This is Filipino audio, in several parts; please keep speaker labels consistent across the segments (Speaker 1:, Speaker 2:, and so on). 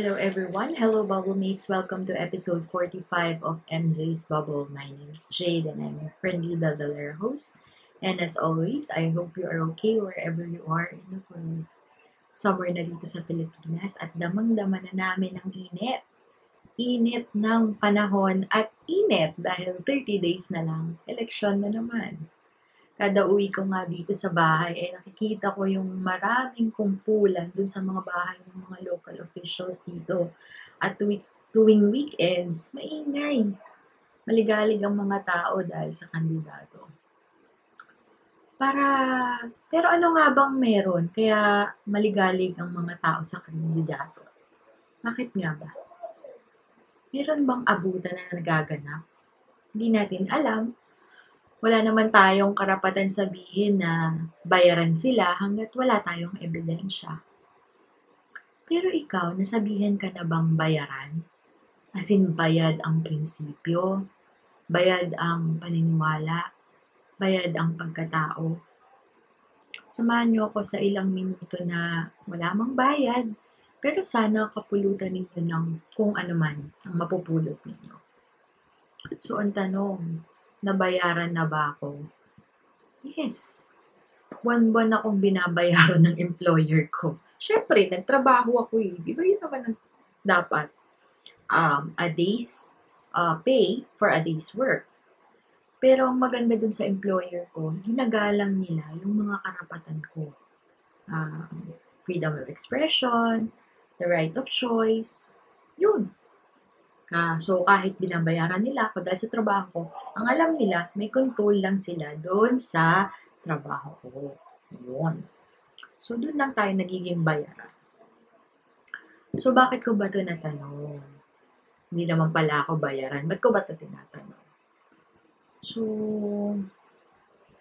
Speaker 1: Hello everyone. Hello Bubble Mates. Welcome to episode 45 of MJ's Bubble. My name is Jade and I'm your friendly Daldalera host. And as always, I hope you are okay wherever you are in the world. Somewhere na dito sa Pilipinas at damang-dama na namin ang init. Init ng panahon at init dahil 30 days na lang. Eleksyon na naman kada uwi ko nga dito sa bahay, eh nakikita ko yung maraming kumpulan dun sa mga bahay ng mga local officials dito. At tuwing, weekends, maingay. Maligalig ang mga tao dahil sa kandidato. Para, pero ano nga bang meron kaya maligalig ang mga tao sa kandidato? Bakit nga ba? Meron bang abutan na nagaganap? Hindi natin alam wala naman tayong karapatan sabihin na bayaran sila hanggat wala tayong ebidensya. Pero ikaw, nasabihan ka na bang bayaran? As in, bayad ang prinsipyo, bayad ang paniniwala, bayad ang pagkatao. Samahan niyo ako sa ilang minuto na wala mang bayad, pero sana kapulutan ninyo ng kung ano man ang mapupulot ninyo. So, ang tanong, nabayaran na ba ako? Yes. Buwan-buwan akong binabayaran ng employer ko. Siyempre, nagtrabaho ako eh. Di ba yun naman ang dapat? Um, a day's uh, pay for a day's work. Pero ang maganda dun sa employer ko, ginagalang nila yung mga karapatan ko. Um, freedom of expression, the right of choice, yun. Uh, so, kahit binabayaran nila ako dahil sa trabaho ko, ang alam nila, may control lang sila doon sa trabaho ko. Yun. So, doon lang tayo nagiging bayaran. So, bakit ko ba ito natanong? Hindi naman pala ako bayaran. Ba't ko ba ito tinatanong? So,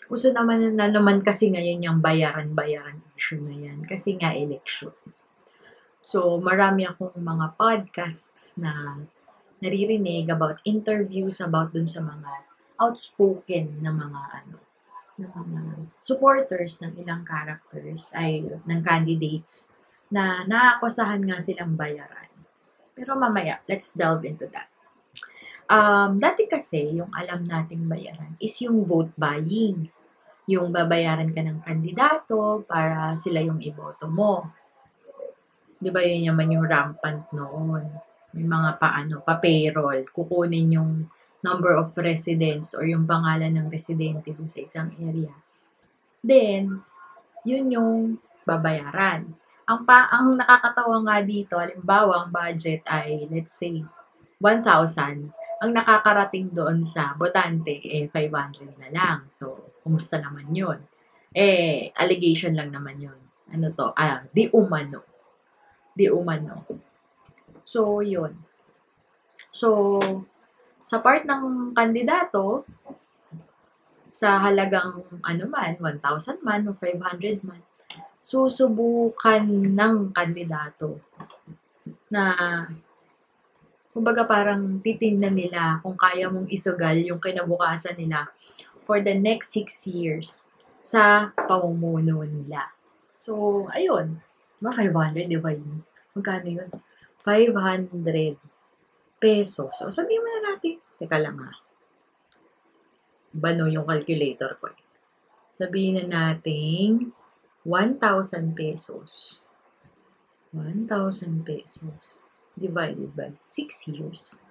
Speaker 1: uso naman na naman kasi ngayon yung bayaran-bayaran issue na yan. Kasi nga election. So, marami akong mga podcasts na naririnig about interviews about dun sa mga outspoken na mga ano ng mga supporters ng ilang characters ay ng candidates na naakusahan nga silang bayaran. Pero mamaya, let's delve into that. Um, dati kasi, yung alam nating bayaran is yung vote buying. Yung babayaran ka ng kandidato para sila yung iboto mo. Di ba yun naman yung rampant noon? May mga paano, pa-payroll, kukunin yung number of residents or yung pangalan ng residente dun sa isang area. Then, yun yung babayaran. Ang pa ang nakakatawa nga dito, halimbawa ang budget ay let's say 1,000. Ang nakakarating doon sa botante eh 500 na lang. So, kumusta naman 'yun? Eh allegation lang naman 'yun. Ano to? Ah, di umano. Di umano. So, yun. So, sa part ng kandidato, sa halagang ano man, 1,000 man o 500 man, susubukan ng kandidato na kumbaga parang titingnan nila kung kaya mong isugal yung kinabukasan nila for the next six years sa pamumuno nila. So, ayun. Diba 500, di ba yun? Magkano yun? 500 pesos. So, sabihin mo na natin, teka lang ha. Bano yung calculator ko eh. Sabihin na natin, 1,000 pesos. 1,000 pesos divided by 6 years.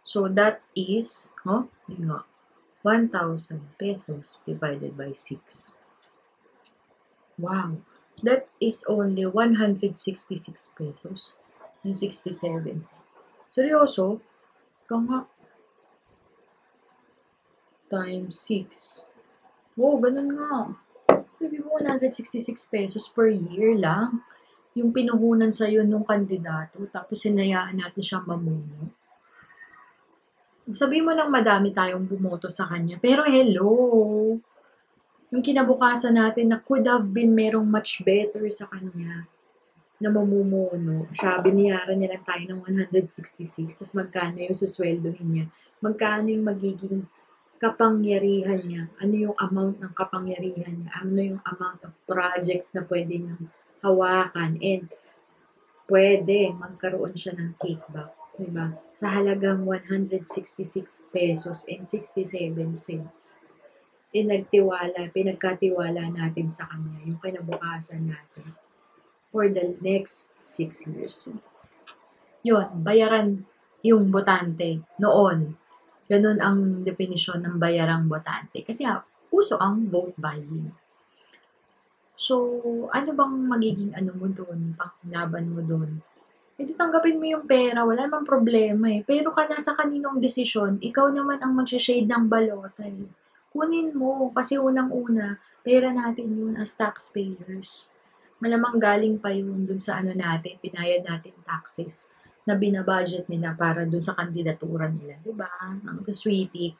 Speaker 1: So, that is, huh? Hindi nga. 1,000 pesos divided by 6. Wow. That is only 166 pesos. Yung 67. Seryoso? Ikaw nga. Times 6. Wow, ganun nga. Sabi mo, 166 pesos per year lang. Yung pinuhunan sa'yo nung kandidato, tapos sinayaan natin siyang mamuno. sabi mo lang madami tayong bumoto sa kanya. Pero hello, yung kinabukasan natin na could have been merong much better sa kanya na mamumuno. Siya, biniyaran niya lang tayo ng 166. Tapos magkano yung susweldo niya? Magkano yung magiging kapangyarihan niya? Ano yung amount ng kapangyarihan niya? Ano yung amount of projects na pwede niyang hawakan? And pwede magkaroon siya ng kickback. Diba? Sa halagang 166 pesos and 67 cents. Pinagtiwala, pinagkatiwala natin sa kanya yung kinabukasan natin for the next 6 years. Yun, bayaran yung botante noon. Ganun ang definisyon ng bayarang botante. Kasi nga, uso ang vote buying. So, ano bang magiging ano mo doon, panglaban mo doon? Hindi tanggapin mo yung pera, wala namang problema eh. Pero ka nasa kaninong desisyon, ikaw naman ang mag-shade ng balota eh. Kunin mo, kasi unang-una, pera natin yun as taxpayers. Malamang galing pa yun dun sa ano natin, pinayad natin taxes na binabudget nila para dun sa kandidatura nila. Diba? Ang sweetie.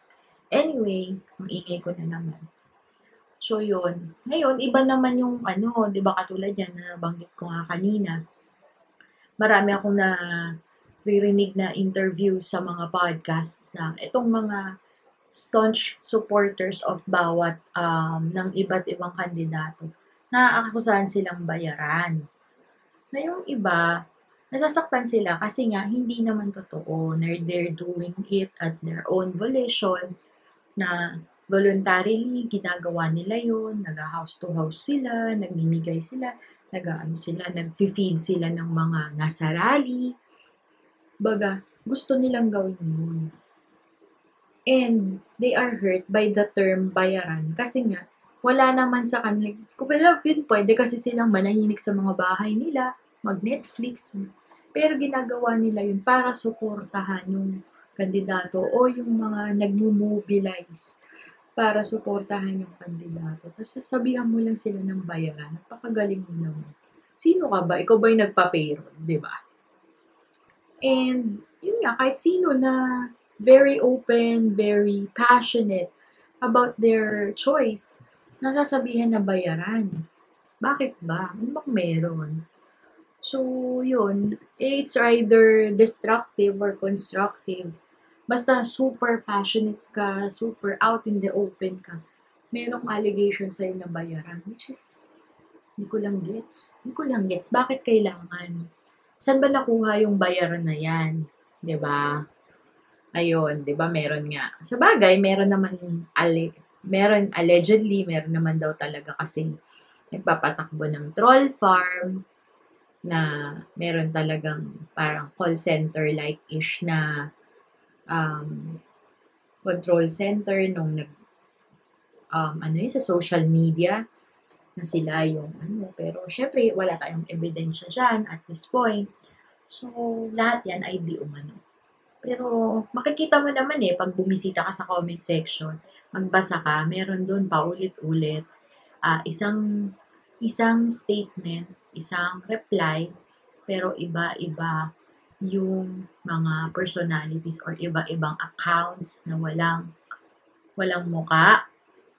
Speaker 1: Anyway, ang ingay ko na naman. So, yun. Ngayon, iba naman yung ano, di ba katulad yan na banggit ko nga kanina marami akong na ririnig na interview sa mga podcasts na itong mga staunch supporters of bawat um, ng iba't ibang kandidato na akusahan silang bayaran. Na yung iba, nasasaktan sila kasi nga hindi naman totoo na they're doing it at their own volition na voluntarily ginagawa nila yon nag-house to house sila, nagmimigay sila nag-ano sila, nag-feed sila ng mga nasa rally. Baga, gusto nilang gawin yun. And they are hurt by the term bayaran kasi nga, wala naman sa kanila. Kung yun, pwede kasi silang manahimik sa mga bahay nila, mag-Netflix. Pero ginagawa nila yun para suportahan yung kandidato o yung mga nagmo-mobilize para suportahan yung kandidato. Tapos sabihan mo lang sila ng bayaran. Napakagaling mo naman. Sino ka ba? Ikaw ba yung nagpa-payroll? Ba? And, yun nga, kahit sino na very open, very passionate about their choice, nasasabihan na bayaran. Bakit ba? Ano bang meron? So, yun. It's either destructive or constructive basta super passionate ka, super out in the open ka, merong allegation sa'yo na bayaran, which is, hindi ko lang gets. Hindi ko lang gets. Bakit kailangan? Saan ba nakuha yung bayaran na yan? ba? Diba? Ayun, ba? Meron nga. Sa bagay, meron naman ale meron allegedly, meron naman daw talaga kasi nagpapatakbo ng troll farm na meron talagang parang call center like ish na um, control center nung nag um, ano yun, sa social media na sila yung ano. Pero, syempre, wala tayong ebidensya dyan at this point. So, lahat yan ay di umano. Pero, makikita mo naman eh, pag bumisita ka sa comment section, magbasa ka, meron doon paulit-ulit, uh, isang, isang statement, isang reply, pero iba-iba yung mga personalities or iba-ibang accounts na walang walang muka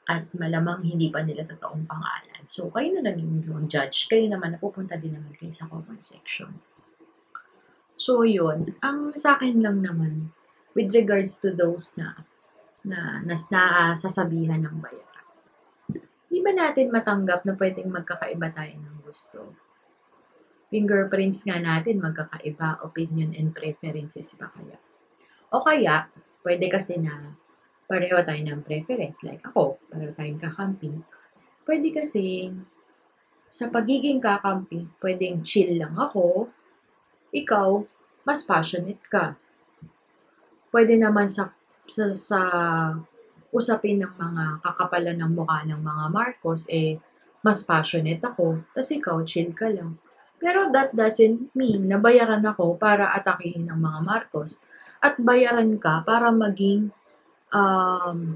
Speaker 1: at malamang hindi pa nila totoong pangalan. So, kayo na lang yung judge. Kayo naman, napupunta din naman kayo sa comment section. So, yun. Ang sa akin lang naman, with regards to those na na, na, na sasabihan ng bayaran. Di ba natin matanggap na pwedeng magkakaiba tayo ng gusto? fingerprints nga natin magkakaiba, opinion and preferences ba kaya? O kaya, pwede kasi na pareho tayo ng preference. Like ako, pareho tayong kakamping. Pwede kasi sa pagiging kakamping, pwedeng chill lang ako, ikaw, mas passionate ka. Pwede naman sa, sa, sa usapin ng mga kakapalan ng mukha ng mga Marcos, eh, mas passionate ako, tapos ikaw, chill ka lang. Pero that doesn't mean na bayaran ako para atakihin ang mga Marcos. At bayaran ka para maging um,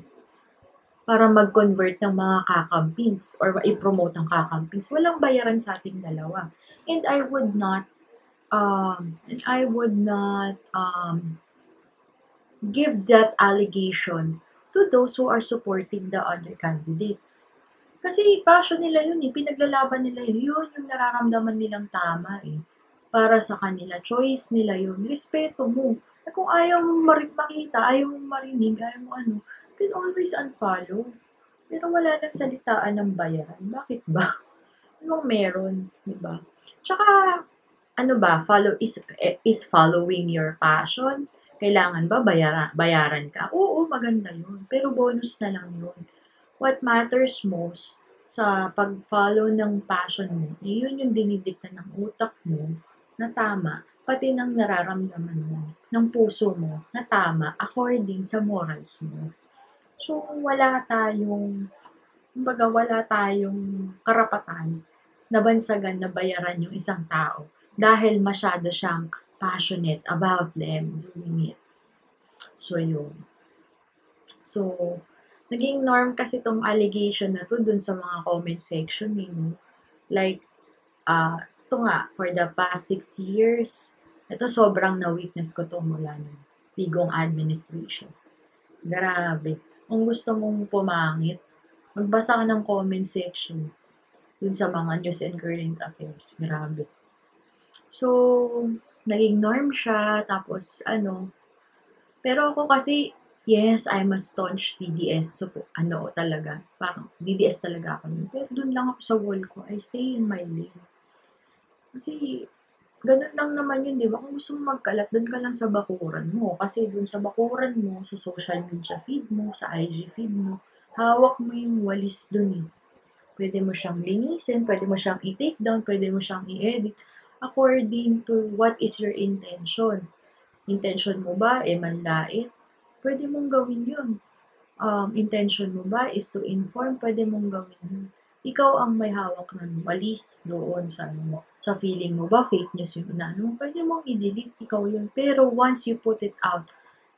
Speaker 1: para mag-convert ng mga kakampings or i-promote ang kakampings. Walang bayaran sa ating dalawa. And I would not um, and I would not um, give that allegation to those who are supporting the other candidates. Kasi passion nila yun eh, pinaglalaban nila yun, yun yung nararamdaman nilang tama eh. Para sa kanila, choice nila yun, respeto mo. At kung ayaw mong mar- makita, ayaw mong marinig, ayaw mo ano, then always unfollow. Pero wala nang salitaan ng bayaran. Bakit ba? Anong meron, di ba? Tsaka, ano ba, follow is, is following your passion? Kailangan ba bayaran, bayaran ka? Oo, maganda yun. Pero bonus na lang yun. What matters most sa pag-follow ng passion mo, eh, yun yung dinidikta ng utak mo na tama, pati ng nararamdaman mo, ng puso mo na tama according sa morals mo. So, wala tayong, kumbaga wala tayong karapatan na bansagan na bayaran yung isang tao dahil masyado siyang passionate about them doing it. So, yun. So, naging norm kasi tong allegation na to dun sa mga comment section eh. No? Like, uh, ito nga, for the past six years, ito sobrang na-witness ko to mula ng Tigong administration. Grabe. Kung gusto mong pumangit, magbasa ka ng comment section dun sa mga news and current affairs. Grabe. So, naging norm siya, tapos ano, pero ako kasi, yes, I'm a staunch DDS, so ano talaga, parang DDS talaga ako. Pero dun lang ako sa wall ko, I stay in my lane. Kasi, ganun lang naman yun, di ba? Kung gusto mo magkalat, dun ka lang sa bakuran mo. Kasi dun sa bakuran mo, sa social media feed mo, sa IG feed mo, hawak mo yung walis dun eh. Pwede mo siyang linisin, pwede mo siyang i-take down, pwede mo siyang i-edit according to what is your intention. Intention mo ba, eh, manlait? Pwede mong gawin yun. Um, intention mo ba is to inform? Pwede mong gawin yun. Ikaw ang may hawak ng walis doon sa ano mo. Sa feeling mo ba, fake news yung inaano mo, pwede mong i-delete, ikaw yun. Pero once you put it out,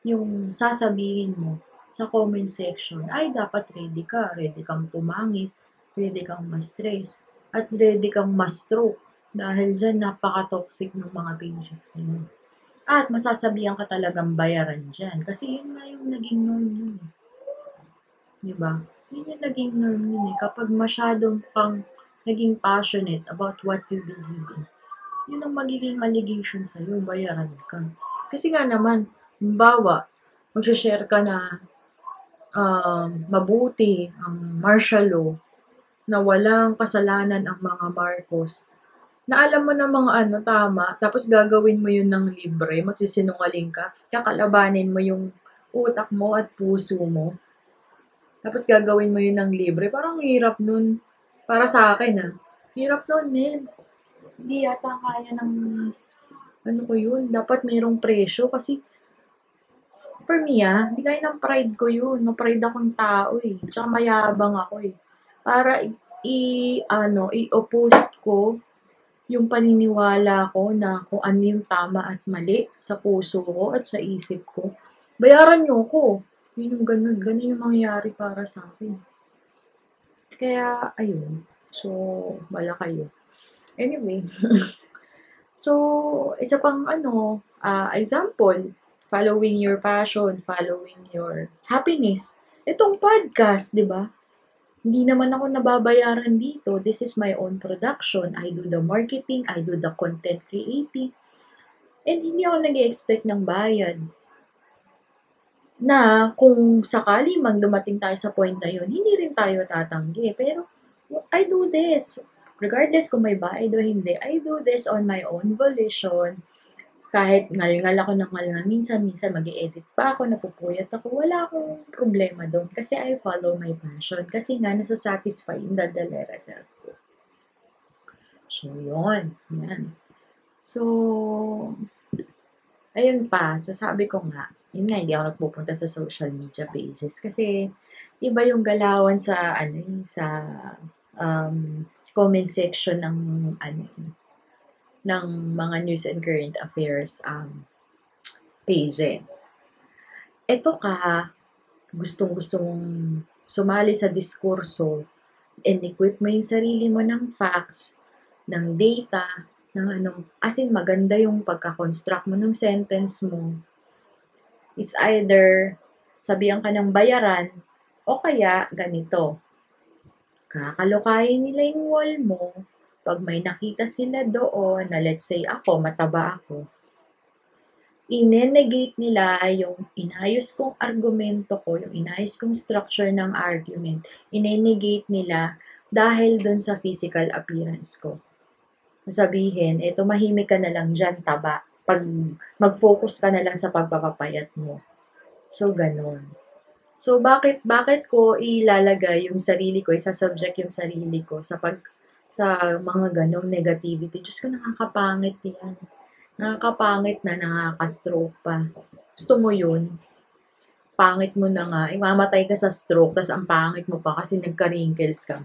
Speaker 1: yung sasabihin mo sa comment section, ay dapat ready ka. Ready kang pumangit, ready kang ma-stress, at ready kang ma-stroke dahil dyan, napaka-toxic ng mga pages na yun. At masasabihan ka talagang bayaran dyan. Kasi yun nga yung naging norm yun. Diba? Yun yung naging norm yun eh. Kapag masyadong kang naging passionate about what you believe in, yun ang magiging allegation sa'yo, bayaran ka. Kasi nga naman, bawa, mag-share ka na um, mabuti ang martial law na walang kasalanan ang mga Marcos na alam mo na mga ano, tama, tapos gagawin mo yun ng libre, magsisinungaling ka, kakalabanin mo yung utak mo at puso mo, tapos gagawin mo yun ng libre, parang hirap nun, para sa akin ah, hirap nun, men. Hindi yata kaya ng, ano ko yun, dapat mayroong presyo, kasi, for me ah, hindi kaya ng pride ko yun, ma-pride akong tao eh, tsaka mayabang ako eh, para i ano, i-oppose ko yung paniniwala ko na kung ano yung tama at mali sa puso ko at sa isip ko, bayaran nyo ko. Yun yung ganun. Ganun yung mangyayari para sa akin. Kaya, ayun. So, wala kayo. Anyway. so, isa pang ano, uh, example, following your passion, following your happiness. Itong podcast, di ba? Hindi naman ako nababayaran dito. This is my own production. I do the marketing, I do the content creating. And hindi ako nag expect ng bayad. Na kung sakali mang dumating tayo sa point na yun, hindi rin tayo tatanggi. Pero I do this. Regardless kung may bayad o hindi, I do this on my own volition kahit ngal-ngal ako ng ngal minsan-minsan mag edit pa ako, napupuyat ako, wala akong problema doon kasi I follow my passion. Kasi nga, nasa-satisfy yung dadalera self ko. So, yun. Yan. So, ayun pa, sasabi ko nga, yun nga, hindi ako nagpupunta sa social media pages kasi iba yung galawan sa, ano, sa um, comment section ng, ano, ng mga news and current affairs um, pages. Ito ka, gustong-gusto mong sumali sa diskurso and equip mo yung sarili mo ng facts, ng data, ng ano, as in maganda yung pagka-construct mo ng sentence mo. It's either sabihan ka ng bayaran o kaya ganito. Kakalokahin nila yung wall mo. Pag may nakita sila doon na let's say ako, mataba ako, inenegate nila yung inayos kong argumento ko, yung inayos kong structure ng argument, inenegate nila dahil dun sa physical appearance ko. Sabihin, eto mahimik ka na lang dyan, taba. Pag mag-focus ka na lang sa pagpapapayat mo. So, ganun. So, bakit, bakit ko ilalagay yung sarili ko, isa-subject yung sarili ko sa pag, sa mga ganong negativity. Diyos ko, nakakapangit yan. Nakakapangit na, nakaka-stroke pa. Gusto mo yun? Pangit mo na nga. Imamatay ka sa stroke, tas ang pangit mo pa kasi nagka-wrinkles ka.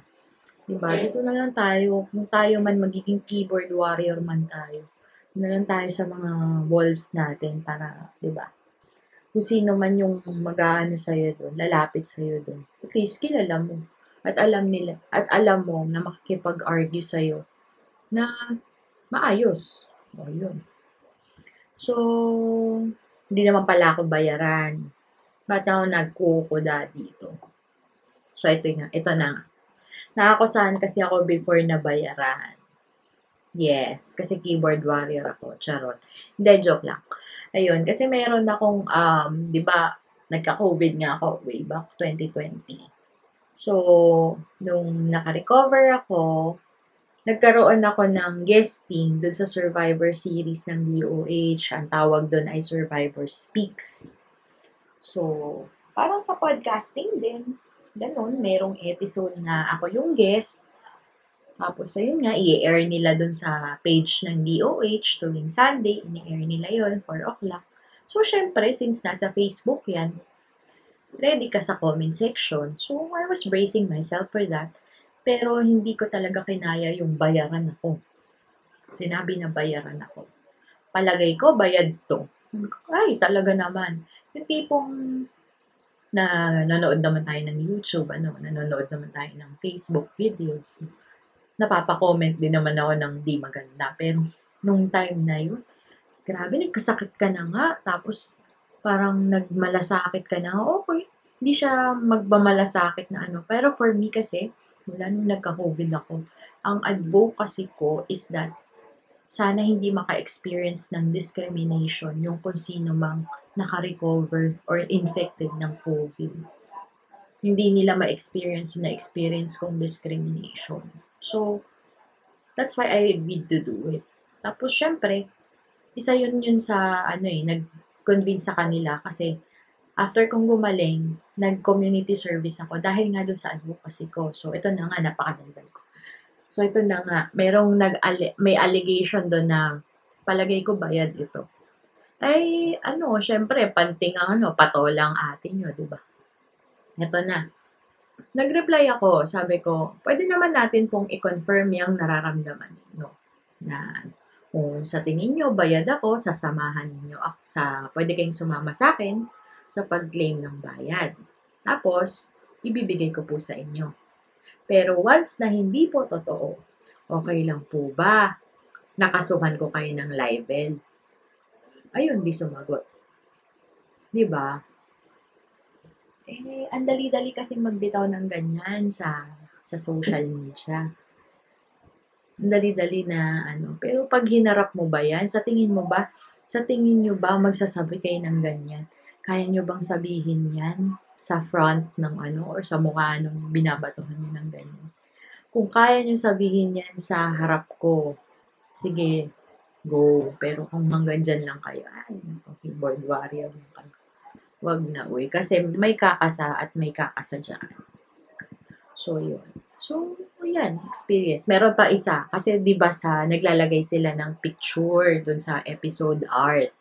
Speaker 1: Diba? Dito na lang tayo. Kung tayo man magiging keyboard warrior man tayo. Na lang tayo sa mga walls natin para, diba? Kung sino man yung mag-aano sa'yo doon, lalapit sa'yo doon. At least kilala mo. At alam nila, at alam mo na makikipag-argue sa'yo na maayos. O, yun. So, hindi naman pala ako bayaran. Ba't ako nagkukuda dito? So, ito na. Ito na. Nakakusahan kasi ako before na bayaran. Yes, kasi keyboard warrior ako. Charot. Hindi, joke lang. Ayun, kasi meron akong, um, di ba, nagka-COVID nga ako way back 2020. So, nung naka-recover ako, nagkaroon ako ng guesting dun sa Survivor series ng DOH. Ang tawag dun ay Survivor Speaks. So, parang sa podcasting din. Ganun, merong episode na ako yung guest. Tapos, ayun nga, i-air nila dun sa page ng DOH tuwing Sunday. I-air nila yon 4 o'clock. So, syempre, since nasa Facebook yan, ready ka sa comment section. So, I was bracing myself for that. Pero, hindi ko talaga kinaya yung bayaran ako. Sinabi na bayaran ako. Palagay ko, bayad to. Ay, talaga naman. Yung tipong na nanonood naman tayo ng YouTube, ano, nanonood naman tayo ng Facebook videos napapa-comment din naman ako ng di maganda. Pero, nung time na yun, grabe, nagkasakit ka na nga. Tapos, parang nagmalasakit ka na. Okay, hindi siya magmamalasakit na ano. Pero for me kasi, mula nung nagka-COVID ako, ang advocacy ko is that sana hindi maka-experience ng discrimination yung kung sino mang naka-recover or infected ng COVID. Hindi nila ma-experience yung na-experience kong discrimination. So, that's why I agreed to do it. Tapos, syempre, isa yun yun sa, ano eh, nag-convince sa kanila kasi after kong gumaling, nag-community service ako dahil nga doon sa advocacy ko. So, ito na nga, napakadaldal ko. So, ito na nga, merong nag may allegation doon na palagay ko bayad ito. Ay, ano, syempre, panting ang ano, patolang atin nyo, di ba? Ito na. Nag-reply ako, sabi ko, pwede naman natin pong i-confirm yung nararamdaman ninyo. Na kung sa tingin nyo, bayad ako, sasamahan niyo ako sa, pwede kayong sumama sa akin sa pag-claim ng bayad. Tapos, ibibigay ko po sa inyo. Pero once na hindi po totoo, okay lang po ba? Nakasuhan ko kayo ng libel. Ayun, di sumagot. Di ba? Eh, ang dali-dali kasing magbitaw ng ganyan sa sa social media. Dali-dali na ano. Pero pag hinarap mo ba yan, sa tingin mo ba, sa tingin nyo ba magsasabi kayo ng ganyan? Kaya nyo bang sabihin yan sa front ng ano or sa mukha nung binabatuhan nyo ng ganyan? Kung kaya nyo sabihin yan sa harap ko, sige, go. Pero kung hanggang dyan lang kayo, ay, keyboard warrior lang kayo. Wag na, uy. Kasi may kakasa at may kakasa dyan. So, yun. So, yan, experience. Meron pa isa. Kasi, di ba sa, naglalagay sila ng picture dun sa episode art.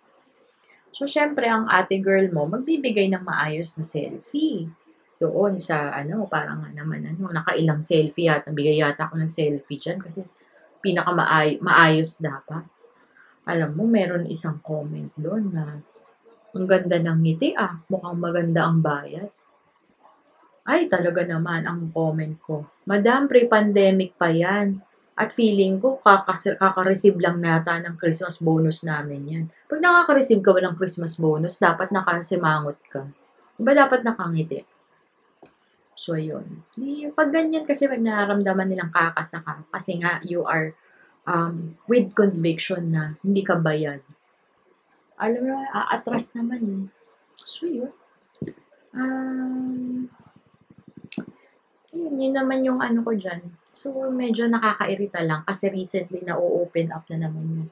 Speaker 1: So, syempre, ang ate girl mo, magbibigay ng maayos na selfie. Doon sa, ano, parang naman, ano, nakailang selfie at nabigay yata ako ng selfie dyan kasi pinaka maayos dapat. Alam mo, meron isang comment doon na ang ganda ng ngiti ah. Mukhang maganda ang bayad. Ay, talaga naman ang comment ko. Madam, pre-pandemic pa yan. At feeling ko, kakas- kaka-receive lang nata ng Christmas bonus namin yan. Pag nakaka-receive ka walang Christmas bonus, dapat nakasimangot ka. Diba dapat nakangiti? So, yun. Di, pag ganyan kasi pag nararamdaman nilang kakasaka, kasi nga you are um, with conviction na hindi ka bayad. Alam mo, aatras naman eh. So, yun. Um, yun, yun naman yung ano ko dyan. So, medyo nakakairita lang kasi recently na-open up na naman yung,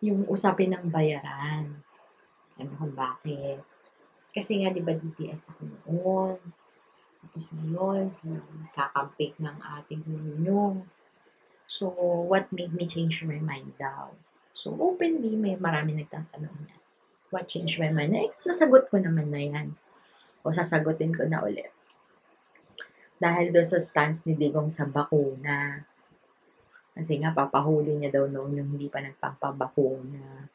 Speaker 1: yung usapin ng bayaran. Ano kung bakit. Kasi nga, di ba, DTS ako noon. Tapos ngayon, kakampik ng ating union. So, what made me change my mind daw? So, openly, may marami nagtatanong na. What changed my mind? Eh, nasagot ko naman na yan. O sasagutin ko na ulit. Dahil doon sa stance ni Digong sa bakuna. Kasi nga, papahuli niya daw noon yung hindi pa nagpapabakuna.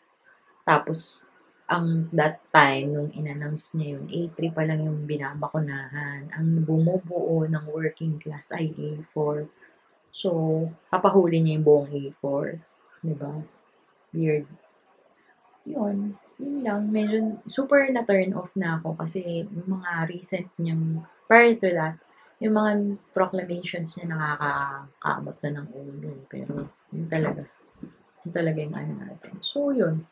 Speaker 1: Tapos, ang that time, nung in-announce niya yun, A3 pa lang yung binabakunahan. Ang bumubuo ng working class ay A4. So, papahuli niya yung buong A4. Diba? Weird. Yun. Yun lang. Medyo super na turn off na ako kasi yung mga recent niyang, prior to that, yung mga proclamations niya nakakakamot na ng ulo. Pero, yun talaga. Yun talaga yung ano natin. So, yun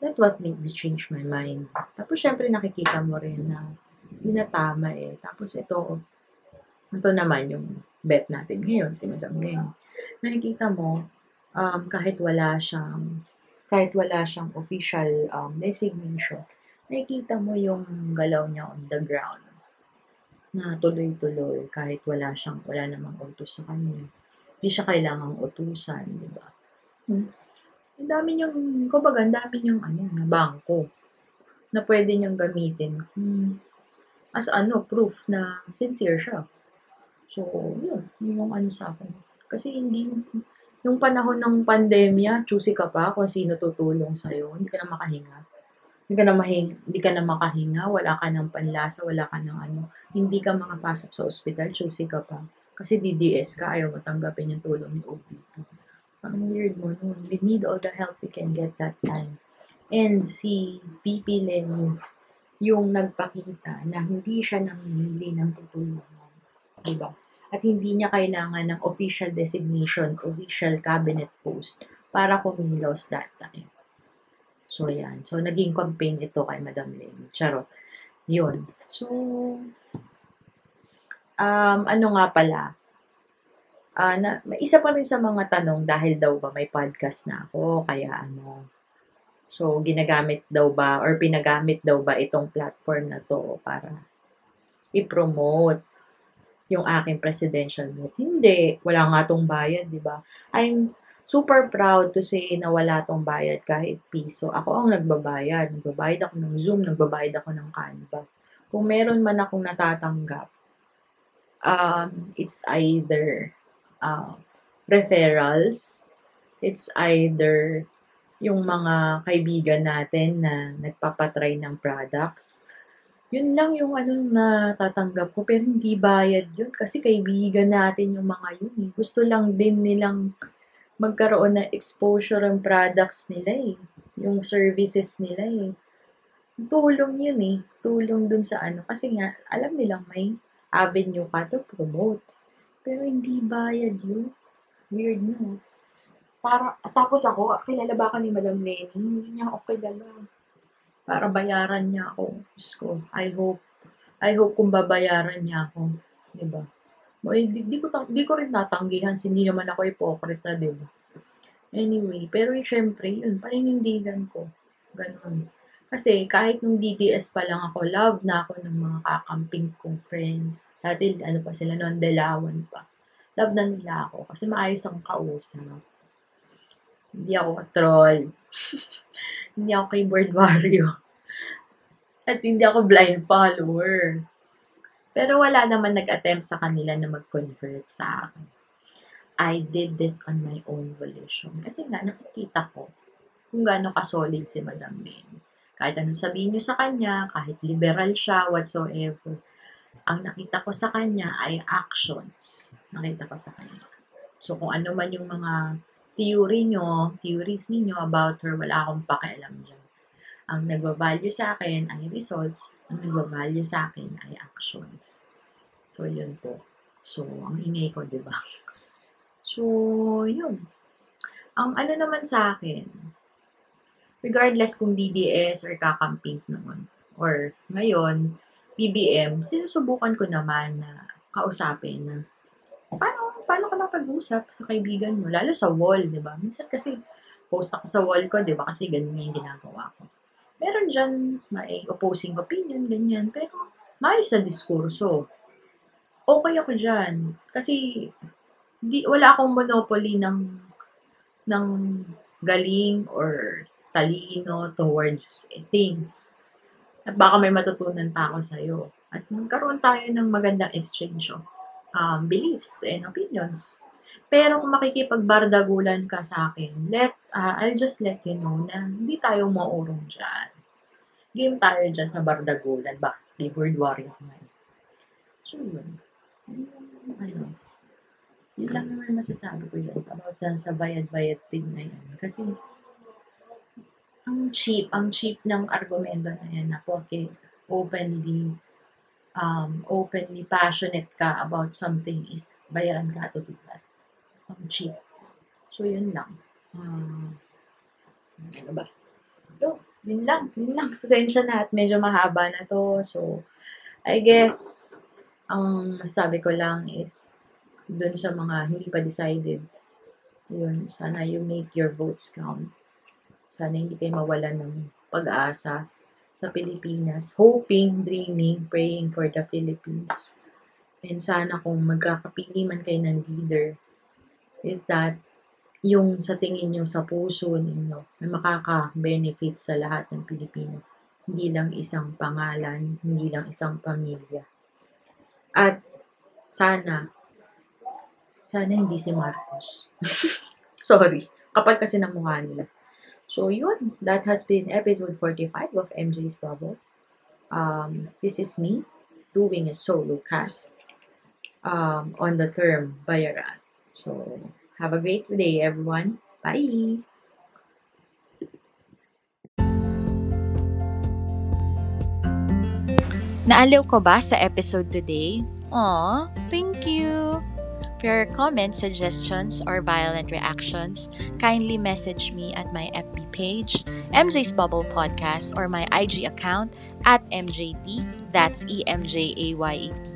Speaker 1: That what made me change my mind. Tapos, syempre, nakikita mo rin na tama eh. Tapos, ito, ito naman yung bet natin ngayon, si Madam Geng. Nakikita mo, um, kahit wala siyang, kahit wala siyang official um, designation, nakikita mo yung galaw niya on the ground na tuloy-tuloy kahit wala siyang, wala namang utos sa kanya. Hindi siya kailangang utusan, di ba? Hmm ang dami niyang, kumbaga, ang dami niyang, ano, na bangko na pwede niyang gamitin hmm, as ano, proof na sincere siya. So, yun, yun yung ano sa akin. Kasi hindi, yung panahon ng pandemya, choosy ka pa kung sino tutulong sa'yo. Hindi ka na makahinga. Hindi ka na, mahing, hindi ka na makahinga, wala ka ng panlasa, wala ka ng ano. Hindi ka makapasok sa ospital, choosy ka pa. Kasi DDS ka, ayaw matanggapin yung tulong ni OPP. Ang weird mo nun. We need all the help we can get that time. And si VP Lenny, yung nagpakita na hindi siya namimili ng tutulungan. Diba? At hindi niya kailangan ng official designation, official cabinet post para kumilos that time. So, yan. So, naging campaign ito kay Madam Lenny. Charot. Yun. So, um, ano nga pala, uh, na, isa pa rin sa mga tanong dahil daw ba may podcast na ako, kaya ano, so ginagamit daw ba or pinagamit daw ba itong platform na to para i-promote yung aking presidential vote. Hindi, wala nga tong bayad, di ba? I'm super proud to say na wala tong bayad kahit piso. Ako ang nagbabayad. Nagbabayad ako ng Zoom, nagbabayad ako ng Canva. Kung meron man akong natatanggap, um, it's either uh, referrals. It's either yung mga kaibigan natin na nagpapatry ng products. Yun lang yung ano na tatanggap ko. Pero hindi bayad yun kasi kaibigan natin yung mga yun. Eh. Gusto lang din nilang magkaroon ng exposure ng products nila eh. Yung services nila eh. Tulong yun eh. Tulong dun sa ano. Kasi nga, alam nilang may avenue ka to promote. Pero hindi bayad yun. Weird no. Para, tapos ako, kilala ba ka ni Madam Lenny? Hindi niya ako kilala. Para bayaran niya ako. Diyos ko, I hope, I hope kung babayaran niya ako. Diba? Eh, di, di, ko, di ko rin natanggihan, hindi naman ako hypocrite na, diba? Anyway, pero syempre, yun, paninindigan ko. Ganun. Kasi kahit nung DDS pa lang ako, love na ako ng mga kakamping kong friends. Dati, ano pa sila noon, Delawan pa. Love na nila ako kasi maayos akong kausap. Hindi ako troll. hindi ako keyboard warrior. At hindi ako blind follower. Pero wala naman nag-attempt sa kanila na mag-convert sa akin. I did this on my own volition. Kasi nga, nakikita ko kung gaano ka-solid si Madam Lynn kahit anong sabihin nyo sa kanya, kahit liberal siya, whatsoever, ang nakita ko sa kanya ay actions. Nakita ko sa kanya. So, kung ano man yung mga theory nyo, theories ninyo about her, wala akong pakialam dyan. Ang nagbabalyo sa akin ay results, ang nagbabalyo sa akin ay actions. So, yun po. So, ang ingay ko, di ba? So, yun. Ang ano naman sa akin, regardless kung DDS or kakamping noon, or ngayon, BBM, sinusubukan ko naman na kausapin na paano, paano ka makapag-usap sa kaibigan mo? Lalo sa wall, di ba? Minsan kasi post ako sa wall ko, di ba? Kasi ganun yung ginagawa ko. Meron dyan may opposing opinion, ganyan. Pero maayos na diskurso. Okay ako dyan. Kasi di, wala akong monopoly ng ng galing or talino towards things. At baka may matutunan pa ako sa'yo. At magkaroon tayo ng magandang exchange of um, beliefs and opinions. Pero kung makikipagbardagulan ka sa akin, let, uh, I'll just let you know na hindi tayo maurong dyan. Game tayo dyan sa bardagulan. Ba, keyboard warrior nga. So, yun. Ano, yun lang naman masasabi ko yun about dyan sa bayad-bayad thing na yun. Kasi, ang cheap, ang cheap ng argumento na yan na okay, openly, um, openly passionate ka about something is bayaran ka to do. Ang cheap. So, yun lang. Uh, ano ba? So, yun lang, yun lang. Pasensya na at medyo mahaba na to. So, I guess, ang masabi ko lang is, dun sa mga hindi pa decided, yun, sana you make your votes count. Sana hindi kayo mawalan ng pag-asa sa Pilipinas. Hoping, dreaming, praying for the Philippines. And sana kung magkakapili man kayo ng leader, is that yung sa tingin nyo sa puso ninyo, may makaka-benefit sa lahat ng Pilipino. Hindi lang isang pangalan, hindi lang isang pamilya. At sana, sana hindi si Marcos. Sorry. Kapal kasi ng mukha nila. So, yun. That has been episode 45 of MJ's Bubble. Um, this is me doing a solo cast um, on the term bayaran. So, have a great day, everyone. Bye!
Speaker 2: Naaliw ko ba sa episode today? Aw, thank you! For your comments, suggestions, or violent reactions, kindly message me at my FB page, MJ's Bubble Podcast, or my IG account at MJT, that's E-M-J-A-Y-E-T.